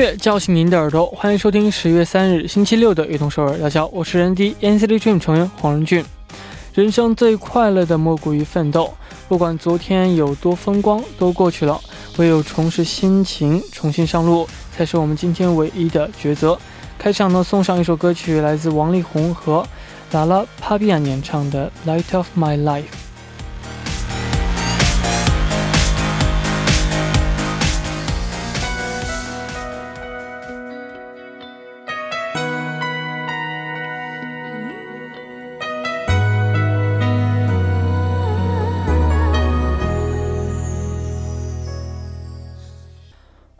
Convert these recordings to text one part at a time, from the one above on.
乐叫醒您的耳朵，欢迎收听十月三日星期六的《悦动首尔》。大家好，我是人 D NCT Dream 成员黄仁俊。人生最快乐的莫过于奋斗，不管昨天有多风光，都过去了，唯有重拾心情，重新上路，才是我们今天唯一的抉择。开场呢，送上一首歌曲，来自王力宏和拉拉帕比安演唱的《Light of My Life》。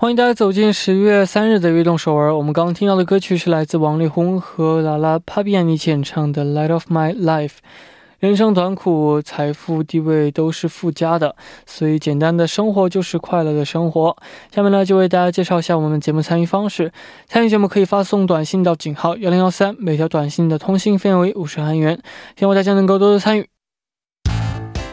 欢迎大家走进十月三日的悦动首尔。我们刚刚听到的歌曲是来自王力宏和拉拉帕比亚尼演唱的《Light of My Life》。人生短苦，财富地位都是附加的，所以简单的生活就是快乐的生活。下面呢，就为大家介绍一下我们节目参与方式。参与节目可以发送短信到井号幺零幺三，每条短信的通信费为五十韩元。希望大家能够多多参与。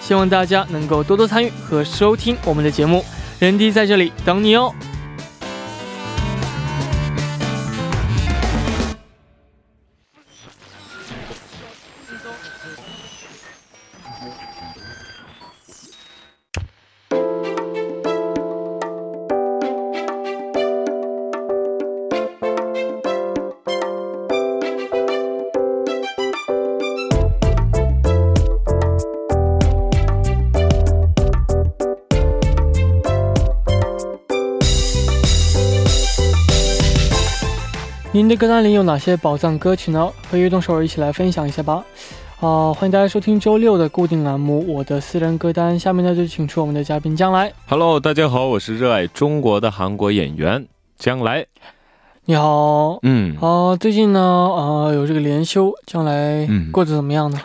希望大家能够多多参与和收听我们的节目。人迪在这里等你哦。您的歌单里有哪些宝藏歌曲呢？和悦动首尔一起来分享一下吧。啊，欢迎大家收听周六的固定栏目《我的私人歌单》。下面呢，就请出我们的嘉宾将来。Hello，大家好，我是热爱中国的韩国演员将来。你好，嗯，啊，最近呢，啊，有这个连休，将来过得怎么样呢？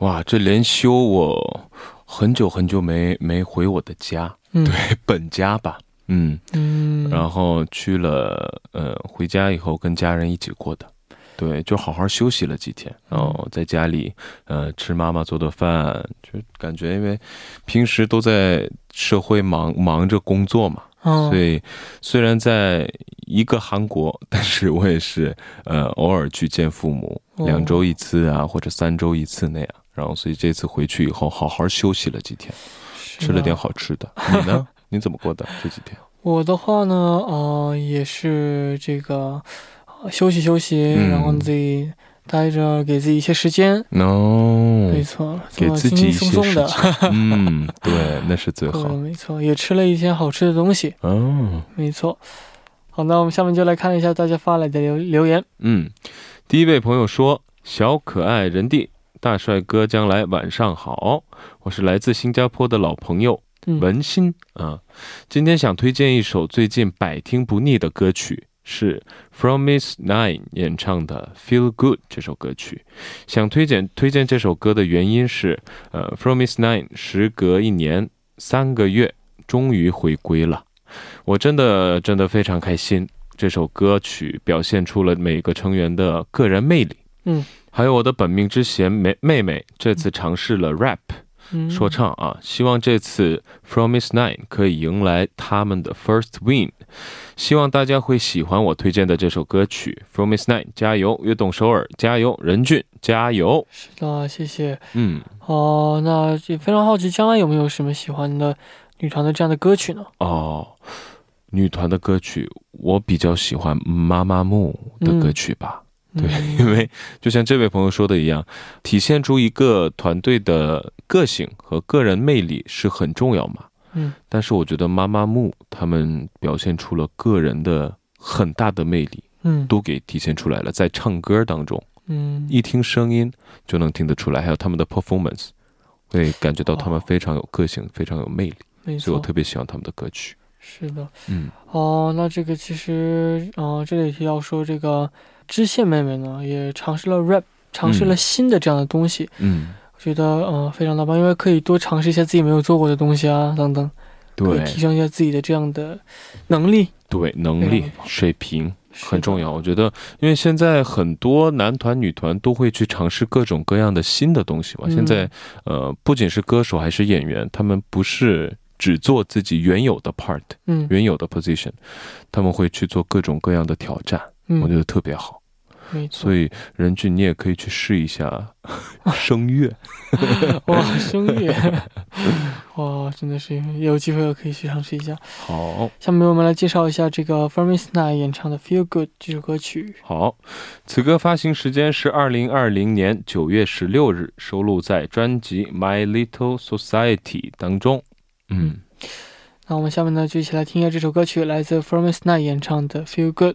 哇，这连休我很久很久没没回我的家，对，本家吧。嗯。嗯，然后去了，呃，回家以后跟家人一起过的，对，就好好休息了几天，然后在家里，呃，吃妈妈做的饭，就感觉因为平时都在社会忙忙着工作嘛，所以虽然在一个韩国，但是我也是呃偶尔去见父母，两周一次啊，或者三周一次那样，然后所以这次回去以后好好休息了几天，吃了点好吃的，你呢？你怎么过的这几天？我的话呢，呃，也是这个休息休息，然后自己待着，给自己一些时间。哦，没错，给自己一些时间。嗯，对，那是最好。没错，也吃了一些好吃的东西。哦，没错。好，那我们下面就来看一下大家发来的留留言。嗯，第一位朋友说：“小可爱人弟大帅哥将来晚上好，我是来自新加坡的老朋友。”文心啊，今天想推荐一首最近百听不腻的歌曲，是 From Miss Nine 演唱的《Feel Good》这首歌曲。想推荐推荐这首歌的原因是，呃，From Miss Nine 时隔一年三个月终于回归了，我真的真的非常开心。这首歌曲表现出了每个成员的个人魅力，嗯，还有我的本命之贤妹妹妹这次尝试了 rap。说唱啊，希望这次 From Miss Nine 可以迎来他们的 first win，希望大家会喜欢我推荐的这首歌曲 From Miss Nine，加油！悦动首尔，加油！任俊，加油！是的，谢谢。嗯，哦，那也非常好奇，将来有没有什么喜欢的女团的这样的歌曲呢？哦，女团的歌曲，我比较喜欢妈妈木的歌曲吧。对，因为就像这位朋友说的一样，体现出一个团队的个性和个人魅力是很重要嘛。嗯，但是我觉得妈妈木他们表现出了个人的很大的魅力，嗯，都给体现出来了，在唱歌当中，嗯，一听声音就能听得出来，还有他们的 performance，会感觉到他们非常有个性，非常有魅力，所以我特别喜欢他们的歌曲。是的，嗯，哦，那这个其实，呃，这里提到说，这个知县妹妹呢，也尝试了 rap，尝试了新的这样的东西，嗯，我觉得，呃，非常的棒，因为可以多尝试一下自己没有做过的东西啊，等等，对，提升一下自己的这样的能力，对，能力水平很重要。我觉得，因为现在很多男团、女团都会去尝试各种各样的新的东西嘛。现在，呃，不仅是歌手，还是演员，他们不是。只做自己原有的 part，嗯，原有的 position，他们会去做各种各样的挑战，我觉得特别好。所以任俊，你也可以去试一下 声乐。哇，声乐，哇，真的是有机会我可以去尝试一下。好，下面我们来介绍一下这个 f e r m i s n i 演唱的《Feel Good》这首歌曲。好，此歌发行时间是二零二零年九月十六日，收录在专辑《My Little Society》当中。嗯，那我们下面呢就一起来听一下这首歌曲，来自 From Is Night 演唱的《Feel Good》。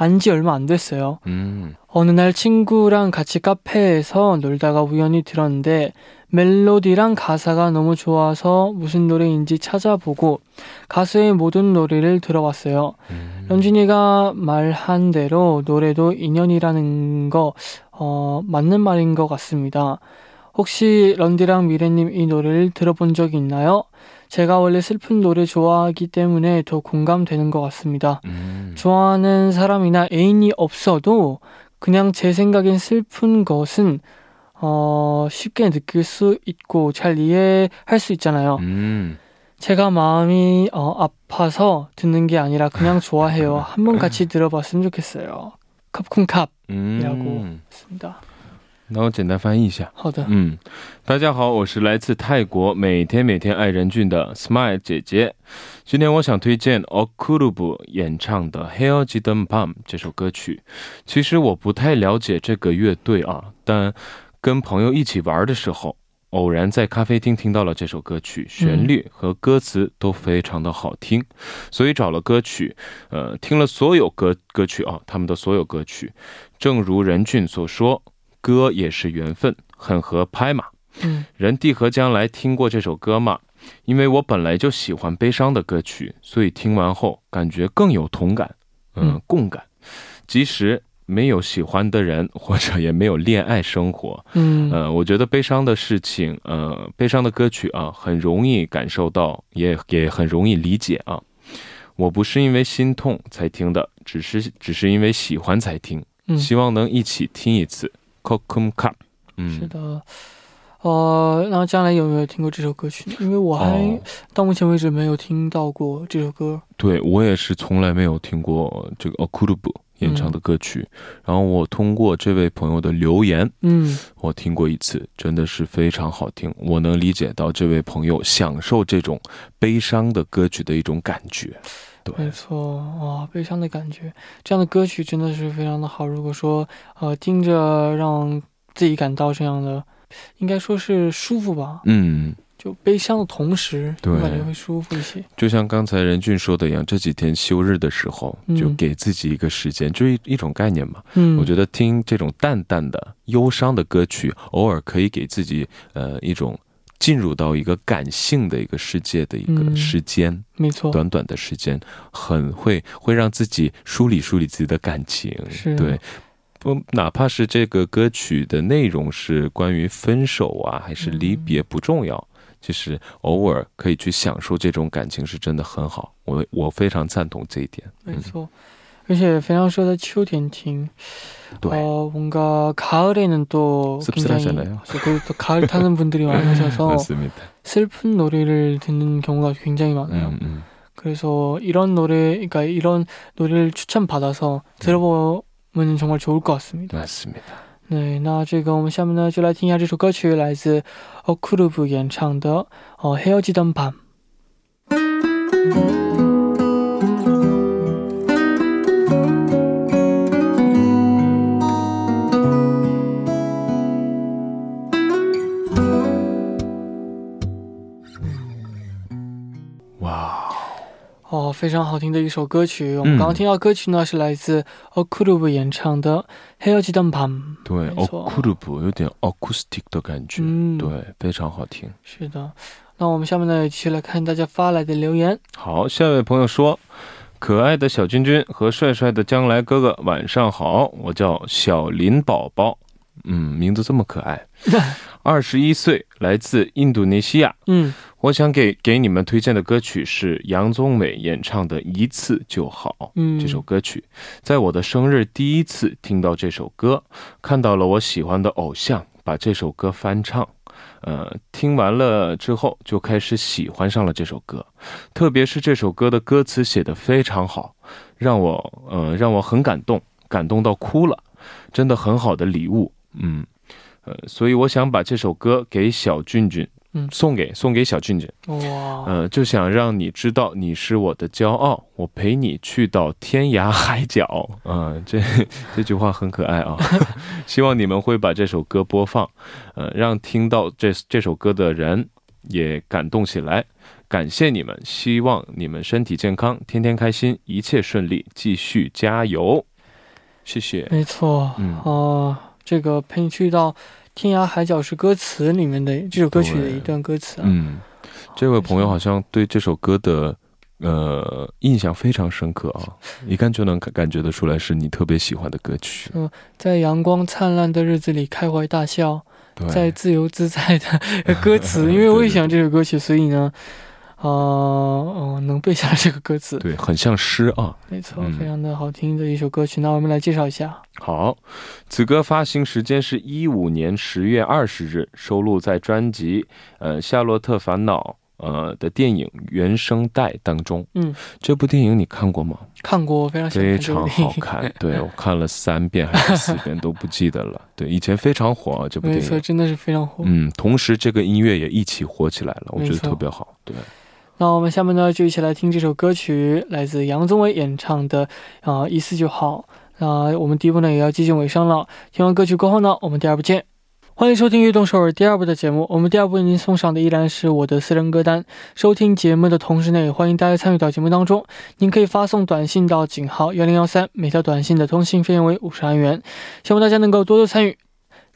안 지 얼마 안 됐어요. 음. 어느 날 친구랑 같이 카페에서 놀다가 우연히 들었는데 멜로디랑 가사가 너무 좋아서 무슨 노래인지 찾아보고 가수의 모든 노래를 들어봤어요. 음. 런쥔이가 말한 대로 노래도 인연이라는 거 어, 맞는 말인 것 같습니다. 혹시 런디랑 미래님 이 노래를 들어본 적 있나요? 제가 원래 슬픈 노래 좋아하기 때문에 더 공감되는 것 같습니다. 음. 좋아하는 사람이나 애인이 없어도 그냥 제 생각엔 슬픈 것은 어, 쉽게 느낄 수 있고 잘 이해할 수 있잖아요. 음. 제가 마음이 어, 아파서 듣는 게 아니라 그냥 좋아해요. 한번 같이 들어봤으면 좋겠어요. 컵쿵캅이라고 음. 했습니다. 那我简单翻译一下。好的，嗯，大家好，我是来自泰国，每天每天爱人俊的 Smile 姐姐。今天我想推荐 Okurubu 演唱的《Hail Jidam Pam》这首歌曲。其实我不太了解这个乐队啊，但跟朋友一起玩的时候，偶然在咖啡厅听到了这首歌曲，旋律和歌词都非常的好听，所以找了歌曲，呃，听了所有歌歌曲啊，他们的所有歌曲。正如任俊所说。歌也是缘分，很合拍嘛。嗯，人地和将来听过这首歌吗？因为我本来就喜欢悲伤的歌曲，所以听完后感觉更有同感，嗯，共感。即使没有喜欢的人，或者也没有恋爱生活，嗯，呃，我觉得悲伤的事情，呃，悲伤的歌曲啊，很容易感受到，也也很容易理解啊。我不是因为心痛才听的，只是只是因为喜欢才听。希望能一起听一次。Cup，嗯，是的，呃，然后将来有没有听过这首歌曲呢？因为我还到目前为止没有听到过这首歌。对我也是从来没有听过这个 Okurubu 演唱的歌曲。然后我通过这位朋友的留言，嗯，我听过一次，真的是非常好听。我能理解到这位朋友享受这种悲伤的歌曲的一种感觉。没错，哇，悲伤的感觉，这样的歌曲真的是非常的好。如果说，呃，听着让自己感到这样的，应该说是舒服吧。嗯，就悲伤的同时，我感觉会舒服一些。就像刚才任俊说的一样，这几天休日的时候，就给自己一个时间，就是一一种概念嘛。嗯，我觉得听这种淡淡的忧伤的歌曲，偶尔可以给自己呃一种。进入到一个感性的一个世界的一个时间，没错，短短的时间，很会会让自己梳理梳理自己的感情，对，不，哪怕是这个歌曲的内容是关于分手啊，还是离别，不重要，就是偶尔可以去享受这种感情是真的很好，我我非常赞同这一点，没错。而且非常适合在秋天听。对。어뭔가가을에는또씁쓸하잖아요그리고또가을타는분들이많으셔서맞습니다슬픈노래를듣는경우가굉장히많아요 그래서 이런 노래, 그러니까 이런 노래를 추천받아서 들어보면 정말 좋을 것 같습니다. 맞습니다. 对，那这个我们下面呢就来听一下这首歌曲，来自 Okurubu 演唱的《哦黑曜记灯밤》。 哦，非常好听的一首歌曲。我们刚刚听到歌曲呢，是来自 Okurubu 演唱的《黑曜记灯밤》。对 o k u r u b 有点 acoustic 的感觉，嗯，对，非常好听。是的。那我们下面呢，也继续来看大家发来的留言。好，下一位朋友说：“可爱的小君君和帅帅的将来哥哥，晚上好，我叫小林宝宝，嗯，名字这么可爱，二十一岁，来自印度尼西亚。嗯，我想给给你们推荐的歌曲是杨宗纬演唱的《一次就好》。嗯，这首歌曲，在我的生日第一次听到这首歌，看到了我喜欢的偶像把这首歌翻唱，呃，听完了之后就开始喜欢上了这首歌，特别是这首歌的歌词写得非常好，让我呃让我很感动，感动到哭了，真的很好的礼物，嗯，呃，所以我想把这首歌给小俊俊，嗯送给送给小俊俊。哇，呃，就想让你知道你是我的骄傲，我陪你去到天涯海角。嗯、这这句话很可爱啊，希望你们会把这首歌播放，呃，让听到这这首歌的人也感动起来。感谢你们，希望你们身体健康，天天开心，一切顺利，继续加油。谢谢。没错。嗯哦，这个陪你去到天涯海角是歌词里面的这首歌曲的一段歌词啊。嗯，这位朋友好像对这首歌的呃印象非常深刻啊，一看就能感感觉得出来是你特别喜欢的歌曲。嗯在阳光灿烂的日子里开怀大笑，在自由自在的 歌词。因为我也喜欢这首歌曲，所以呢，呃，呃能背下来这个歌词。对，很像诗啊。没错，嗯非常的好听的一首歌曲。那我们来介绍一下。好，此歌发行时间是一五年十月二十日，收录在专辑《呃夏洛特烦恼》呃的电影原声带当中。嗯，这部电影你看过吗？看过，非常非常。好看，对我看了三遍还是四遍都不记得了。对，以前非常火啊，这部电影没错。真的是非常火。嗯，同时这个音乐也一起火起来了，我觉得特别好。对，那我们下面呢，就一起来听这首歌曲，来自杨宗纬演唱的啊、一次就好。那我们第一部呢也要接近尾声了，听完歌曲过后呢，我们第二部见。欢迎收听《悦动首尔》第二部的节目。我们第二部为您送上的依然是我的私人歌单。收听节目的同时呢，也欢迎大家参与到节目当中。您可以发送短信到井号幺零幺三，每条短信的通信费用为五十韩元。希望大家能够多多参与。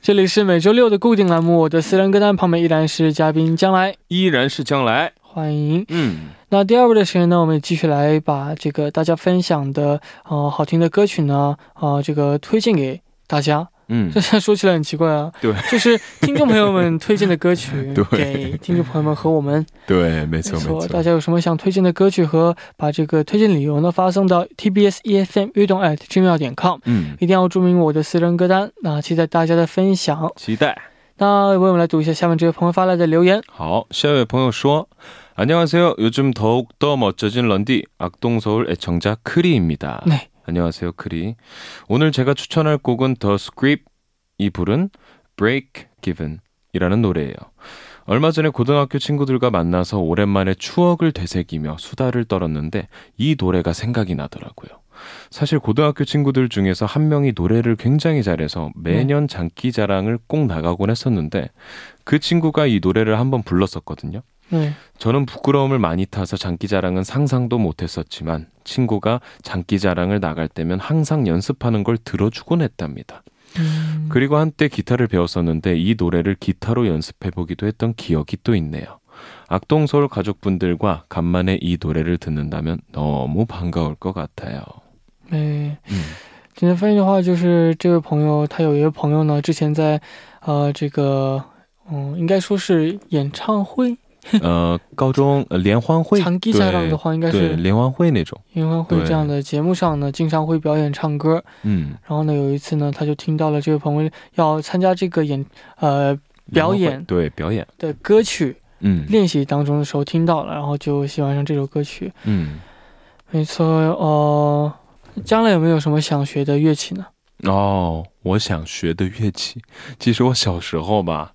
这里是每周六的固定栏目《我的私人歌单》，旁边依然是嘉宾将来，依然是将来。欢迎。嗯，那第二位的时间呢，我们继续来把这个大家分享的呃好听的歌曲呢，呃这个推荐给大家。嗯这，现在说起来很奇怪啊，对，就是听众朋友们推荐的歌曲对 给听众朋友们和我们。对，没没错没错。大家有什么想推荐的歌曲和把这个推荐理由呢发送到 tbs efm 运动 at gmail 点 com，嗯，一定要注明我的私人歌单。那期待大家的分享。期待。那为我们来读一下下面这位朋友发来的留言。好，下一位朋友说：“ 안녕하세요。요즘 더욱 더 멋져진 런디 악동서울 애청자 크리입니다。 네. 안녕하세요, 크리. 오늘 제가 추천할 곡은 The Script 이 부른 Break Given 이라는 노래예요. 얼마 전에 고등학교 친구들과 만나서 오랜만에 추억을 되새기며 수다를 떨었는데 이 노래가 생각이 나더라고요. 사실 고등학교 친구들 중에서 한 명이 노래를 굉장히 잘해서 매년 장기 자랑을 꼭 나가곤 했었는데 그 친구가 이 노래를 한번 불렀었거든요. 네. 저는 부끄러움을 많이 타서 장기 자랑은 상상도 못 했었지만 친구가 장기 자랑을 나갈 때면 항상 연습하는 걸 들어주곤 했답니다. 음, 그리고 한때 기타를 배웠었는데 이 노래를 기타로 연습해 보기도 했던 기억이 또 있네요. 악동서울 가족분들과 간만에 이 노래를 듣는다면 너무 반가울 것 같아요.对。嗯今天翻译的话，就是这位朋友，他有一位朋友呢，之前在呃这个嗯，应该说是演唱会、 呃，高中呃联欢会，长期赛上的话，应该是联欢会那种，联欢会这样的节目上呢，经常会表演唱歌。嗯，然后呢，有一次呢，他就听到了这位朋友要参加这个演呃表演对表演，的歌曲，嗯练习当中的时候听到了，然后就喜欢上这首歌曲。嗯，没错。哦，将来有没有什么想学的乐器呢？哦，我想学的乐器，其实我小时候吧，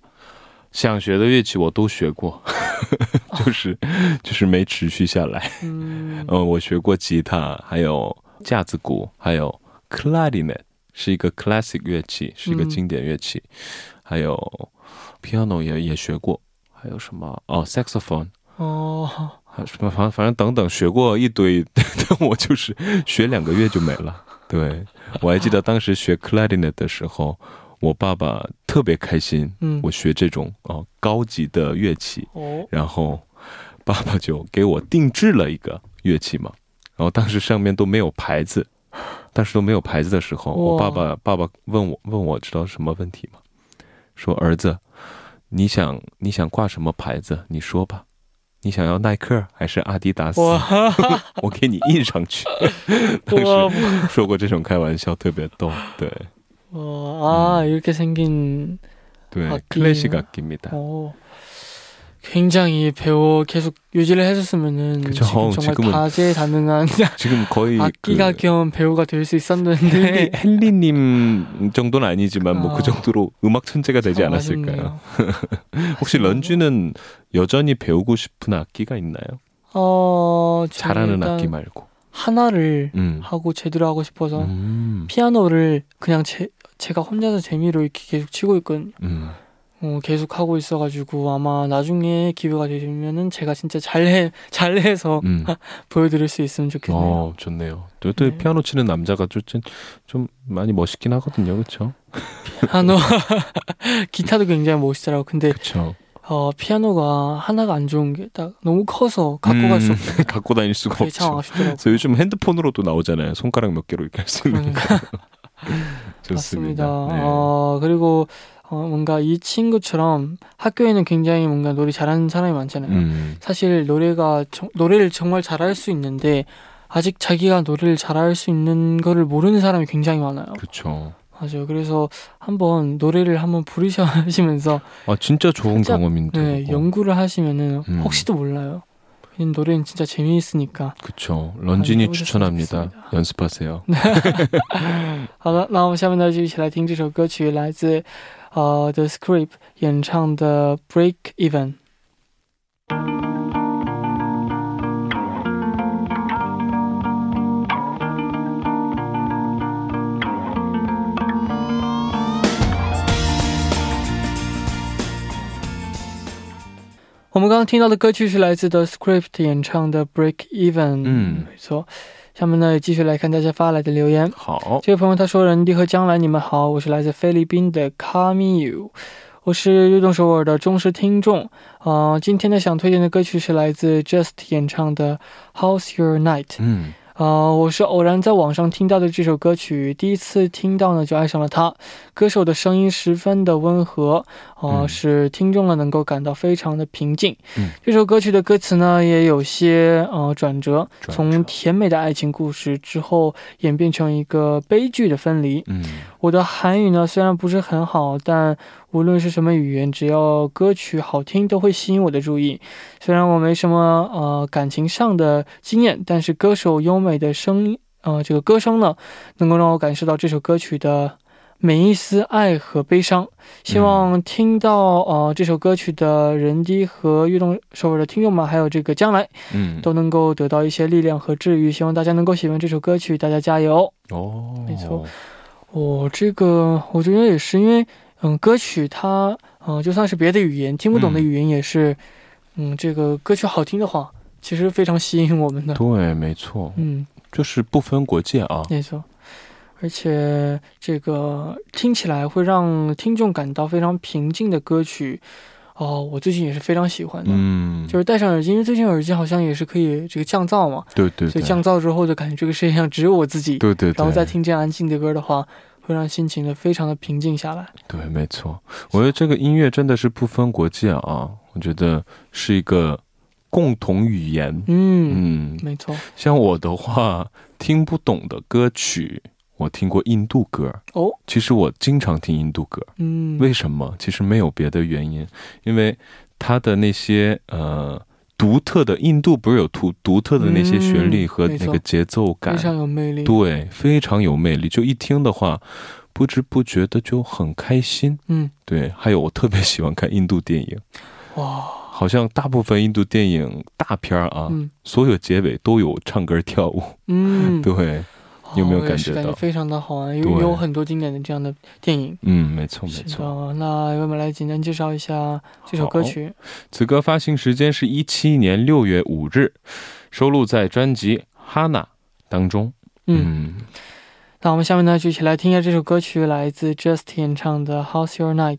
想学的乐器我都学过，就是就是没持续下来。嗯，呃，我学过吉他，还有架子鼓，还有 clarinet，是一个 classic 乐器，是一个经典乐器，还有 piano 也也学过，还有什么？哦，saxophone，哦，还有什么？反反正等等学过一堆，但我就是学两个月就没了。对，我还记得当时学 clarinet 的时候，我爸爸特别开心。嗯，我学这种哦高级的乐器，哦，然后爸爸就给我定制了一个乐器嘛。然后当时上面都没有牌子，当时都没有牌子的时候，我爸爸爸爸问我问我知道什么问题吗？说儿子，你想你想挂什么牌子？你说吧。你想要耐克还是阿迪达斯？我给你印上去。当时说过这种开玩笑，特别逗。对。 어, 아 음. 이렇게 생긴 네, 악기. 클래식 악기입니다. 오, 굉장히 배워 계속 유지를 해줬으면은 그쵸, 지금 정말 다재 다능한 지금 거의 악기가 그 겸 배우가 될 수 있었는데 헨리, 님 정도는 아니지만 뭐 그 아, 뭐그 정도로 음악 천재가 되지 아, 않았을까요? 혹시 런쥔은 여전히 배우고 싶은 악기가 있나요? 어, 잘하는 악기 말고 하나를 음. 하고 제대로 하고 싶어서 음. 피아노를 그냥 제, 제가 혼자서 재미로 이렇게 계속 치고 있거든요. 음. 어, 계속 하고 있어가지고 아마 나중에 기회가 되면은 제가 진짜 잘해 잘해서 음. 보여드릴 수 있으면 좋겠네요. 어, 좋네요. 또, 또 네. 피아노 치는 남자가 좀, 좀 많이 멋있긴 하거든요, 그렇죠? 피아노, 기타도 굉장히 멋있더라고. 근데 그쵸. 어, 피아노가 하나가 안 좋은 게 딱 너무 커서 갖고 음, 갈수 없어요. 갖고 다닐 수가 없죠. 참 아쉽더라고요. 그래서 요즘 핸드폰으로도 나오잖아요. 손가락 몇 개로 이렇게 할 수 있는 좋습니다. 네. 어, 그리고 어, 뭔가 이 친구처럼 학교에는 굉장히 뭔가 노래 잘하는 사람이 많잖아요. 음. 사실 노래가 저, 노래를 정말 잘할 수 있는데 아직 자기가 노래를 잘할 수 있는 거를 모르는 사람이 굉장히 많아요. 그렇죠. 맞아요. 그래서 한번 노래를 한번 부르셔 하시면서 아 진짜 좋은 경험인데 네, 연구를 하시면은 음. 혹시도 몰라요. 노래는 진짜 재미있으니까. 그쵸. 런쥔이 추천합니다. 연습하세요. 好了，那我们下面呢就一起来听这首歌曲，来自呃，The Script 演唱的 Break Even。 我们刚刚听到的歌曲是来自 The Script 演唱的 Break Even。嗯，没错。下面呢，继续来看大家发来的留言。好，这位朋友他说：“人地和将来，你们好，我是来自菲律宾的 Camille，我是悦动首尔的忠实听众。啊，今天呢，想推荐的歌曲是来自 Just 演唱的 How's Your Night。嗯。”啊，我是偶然在网上听到的这首歌曲，第一次听到呢就爱上了它。歌手的声音十分的温和，啊，使听众呢能够感到非常的平静。嗯，这首歌曲的歌词呢也有些呃转折，从甜美的爱情故事之后演变成一个悲剧的分离。嗯，我的韩语呢虽然不是很好，但。无论是什么语言，只要歌曲好听，都会吸引我的注意。虽然我没什么呃感情上的经验，但是歌手优美的声音，呃，这个歌声呢，能够让我感受到这首歌曲的每一丝爱和悲伤。希望听到呃这首歌曲的人低和悦动首尔的听众们，还有这个将来，嗯，都能够得到一些力量和治愈。希望大家能够喜欢这首歌曲，大家加油哦！没错，我这个我觉得也是因为。嗯，歌曲它，嗯，就算是别的语言听不懂的语言，也是，嗯，这个歌曲好听的话，其实非常吸引我们的。对，没错。嗯，就是不分国界啊。没错，而且这个听起来会让听众感到非常平静的歌曲，哦，我最近也是非常喜欢的。嗯，就是戴上耳机，因为最近耳机好像也是可以这个降噪嘛。对对。所以降噪之后，就感觉这个世界上只有我自己。对对。然后再听这样安静的歌的话。会让心情呢非常的平静下来。对，没错，我觉得这个音乐真的是不分国界啊，我觉得是一个共同语言。嗯嗯，没错。像我的话，听不懂的歌曲，我听过印度歌。哦，其实我经常听印度歌。嗯，为什么？其实没有别的原因，因为它的那些呃独特的印度不是有独独特的那些旋律和那个节奏感，非常有魅力。对，非常有魅力。就一听的话，不知不觉的就很开心。嗯，对。还有我特别喜欢看印度电影，哇，好像大部分印度电影大片啊，所有结尾都有唱歌跳舞。嗯，对。有没有感觉到非常的好玩？有有很多经典的这样的电影。嗯，没错没错。那我们来简单介绍一下这首歌曲。此歌发行时间是一七年六月五日，收录在专辑《哈娜》当中。嗯，那我们下面呢就一起来听一下这首歌曲，来自 Just 演唱的《How's Your Night》。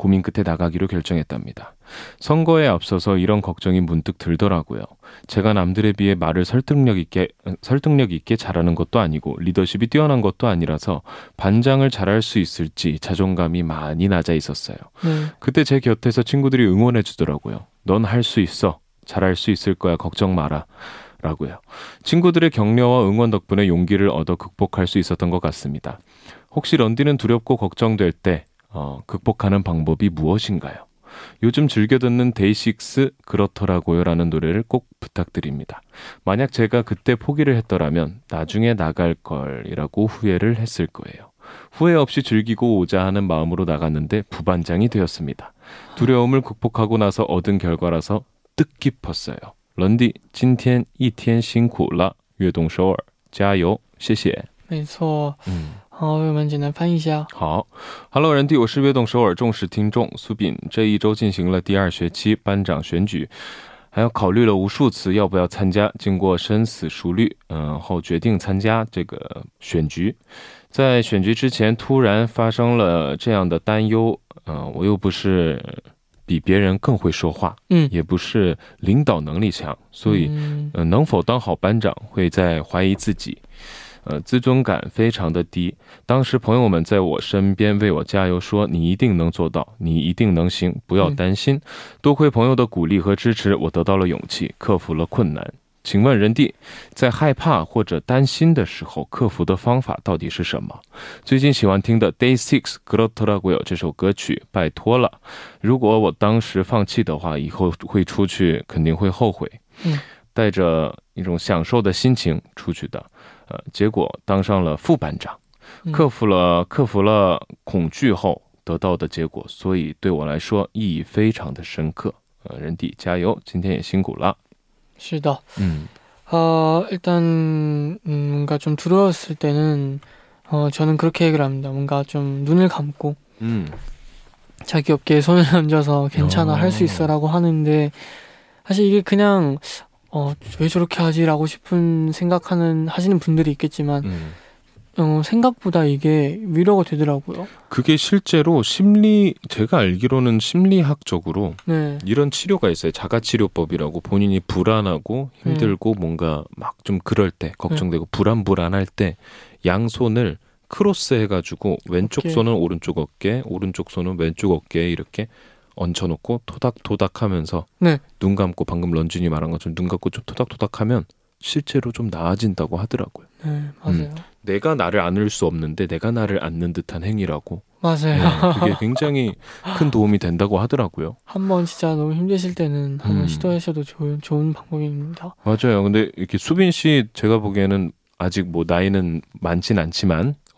고민 끝에 나가기로 결정했답니다. 선거에 앞서서 이런 걱정이 문득 들더라고요. 제가 남들에 비해 말을 설득력 있게 설득력 있게 잘하는 것도 아니고 리더십이 뛰어난 것도 아니라서 반장을 잘할 수 있을지 자존감이 많이 낮아 있었어요. 네. 그때 제 곁에서 친구들이 응원해 주더라고요. 넌 할 수 있어. 잘할 수 있을 거야. 걱정 마라. 라고요. 친구들의 격려와 응원 덕분에 용기를 얻어 극복할 수 있었던 것 같습니다. 혹시 런디는 두렵고 걱정될 때 어, 극복하는 방법이 무엇인가요? 요즘 즐겨 듣는 데이식스 그렇더라고요 라는 노래를 꼭 부탁드립니다. 만약 제가 그때 포기를 했더라면 나중에 나갈 걸이라고 후회를 했을 거예요. 후회 없이 즐기고 오자 하는 마음으로 나갔는데 부반장이 되었습니다. 두려움을 극복하고 나서 얻은 결과라서 뜻깊었어요. 런디, 今天一天辛苦了，悦动首尔，加油，谢谢。没错。 음. 好，我们简单翻译一下。好，Hello，人弟，我是悦动首尔重视听众苏炳。这一周进行了第二学期班长选举，还要考虑了无数次要不要参加。经过深思熟虑，嗯后决定参加这个选举。在选举之前，突然发生了这样的担忧。嗯，我又不是比别人更会说话，嗯，也不是领导能力强，所以，嗯，能否当好班长，会在怀疑自己。呃，自尊感非常的低。当时朋友们在我身边为我加油，说你一定能做到，你一定能行，不要担心。多亏朋友的鼓励和支持，我得到了勇气，克服了困难。请问人弟，在害怕或者担心的时候，克服的方法到底是什么？最近喜欢听的 Day Six g r o t r a g u o 这首歌曲，拜托了。如果我当时放弃的话，以后会出去肯定会后悔。嗯，带着一种享受的心情出去的。呃，结果当上了副班长，克服了克服了恐惧后得到的结果，所以对我来说意义非常的深刻。呃，人弟加油，今天也辛苦了。是的，嗯，어일단음뭔가좀두려웠을때는어저는그렇게얘기를합니다뭔가좀눈을감고음자기어깨에손을얹어서괜찮아할수있어라고하는데사실이게그냥 어, 왜 저렇게 하지라고 싶은 생각하는 하시는 분들이 있겠지만 음. 어, 생각보다 이게 위로가 되더라고요. 그게 실제로 심리 제가 알기로는 심리학적으로 네. 이런 치료가 있어요. 자가 치료법이라고 본인이 불안하고 힘들고 네. 뭔가 막 좀 그럴 때 걱정되고 네. 불안불안할 때 양손을 크로스 해가지고 왼쪽 어깨. 손은 오른쪽 어깨, 오른쪽 손은 왼쪽 어깨에 이렇게 얹혀놓고 토닥토닥하면서 네. 눈 감고 방금 런쥔이 말한 것처럼 눈 감고 좀 토닥토닥하면 실제로 좀 나아진다고 하더라고요. 네, 맞아요. 음, 내가 나를 안을 수 없는데 내가 나를 안는 듯한 행위라고. 맞아요. 네, 그게 굉장히 큰 도움이 된다고 하더라고요. 한번 진짜 너무 힘드실 때는 한번 음. 시도하셔도 좋은 좋은 방법입니다. 맞아요. 근데 이렇게 수빈 씨 제가 보기에는 아직 뭐 나이는 많진 않지만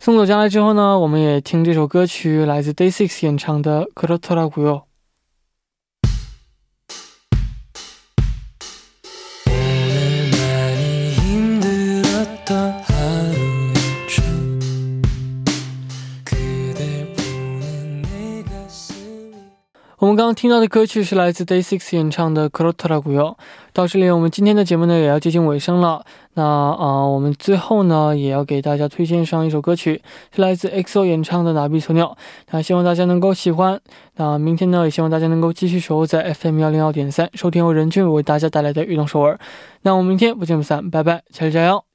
送走将来之后呢，我们也听这首歌曲，来自 Day Six 演唱的《그렇더라고요》。我们刚刚听到的歌曲是来自 Day Six 演唱的《k r o t a r a g u 到这里，我们今天的节目呢也要接近尾声了。那啊，我们最后呢也要给大家推荐上一首歌曲，是来自 EXO 演唱的《拿比索鸟》。那希望大家能够喜欢。那明天呢，也希望大家能够继续守候在 FM 幺零幺点三，收听由任俊为大家带来的运动首尔。那我们明天不见不散，拜拜，加油加油！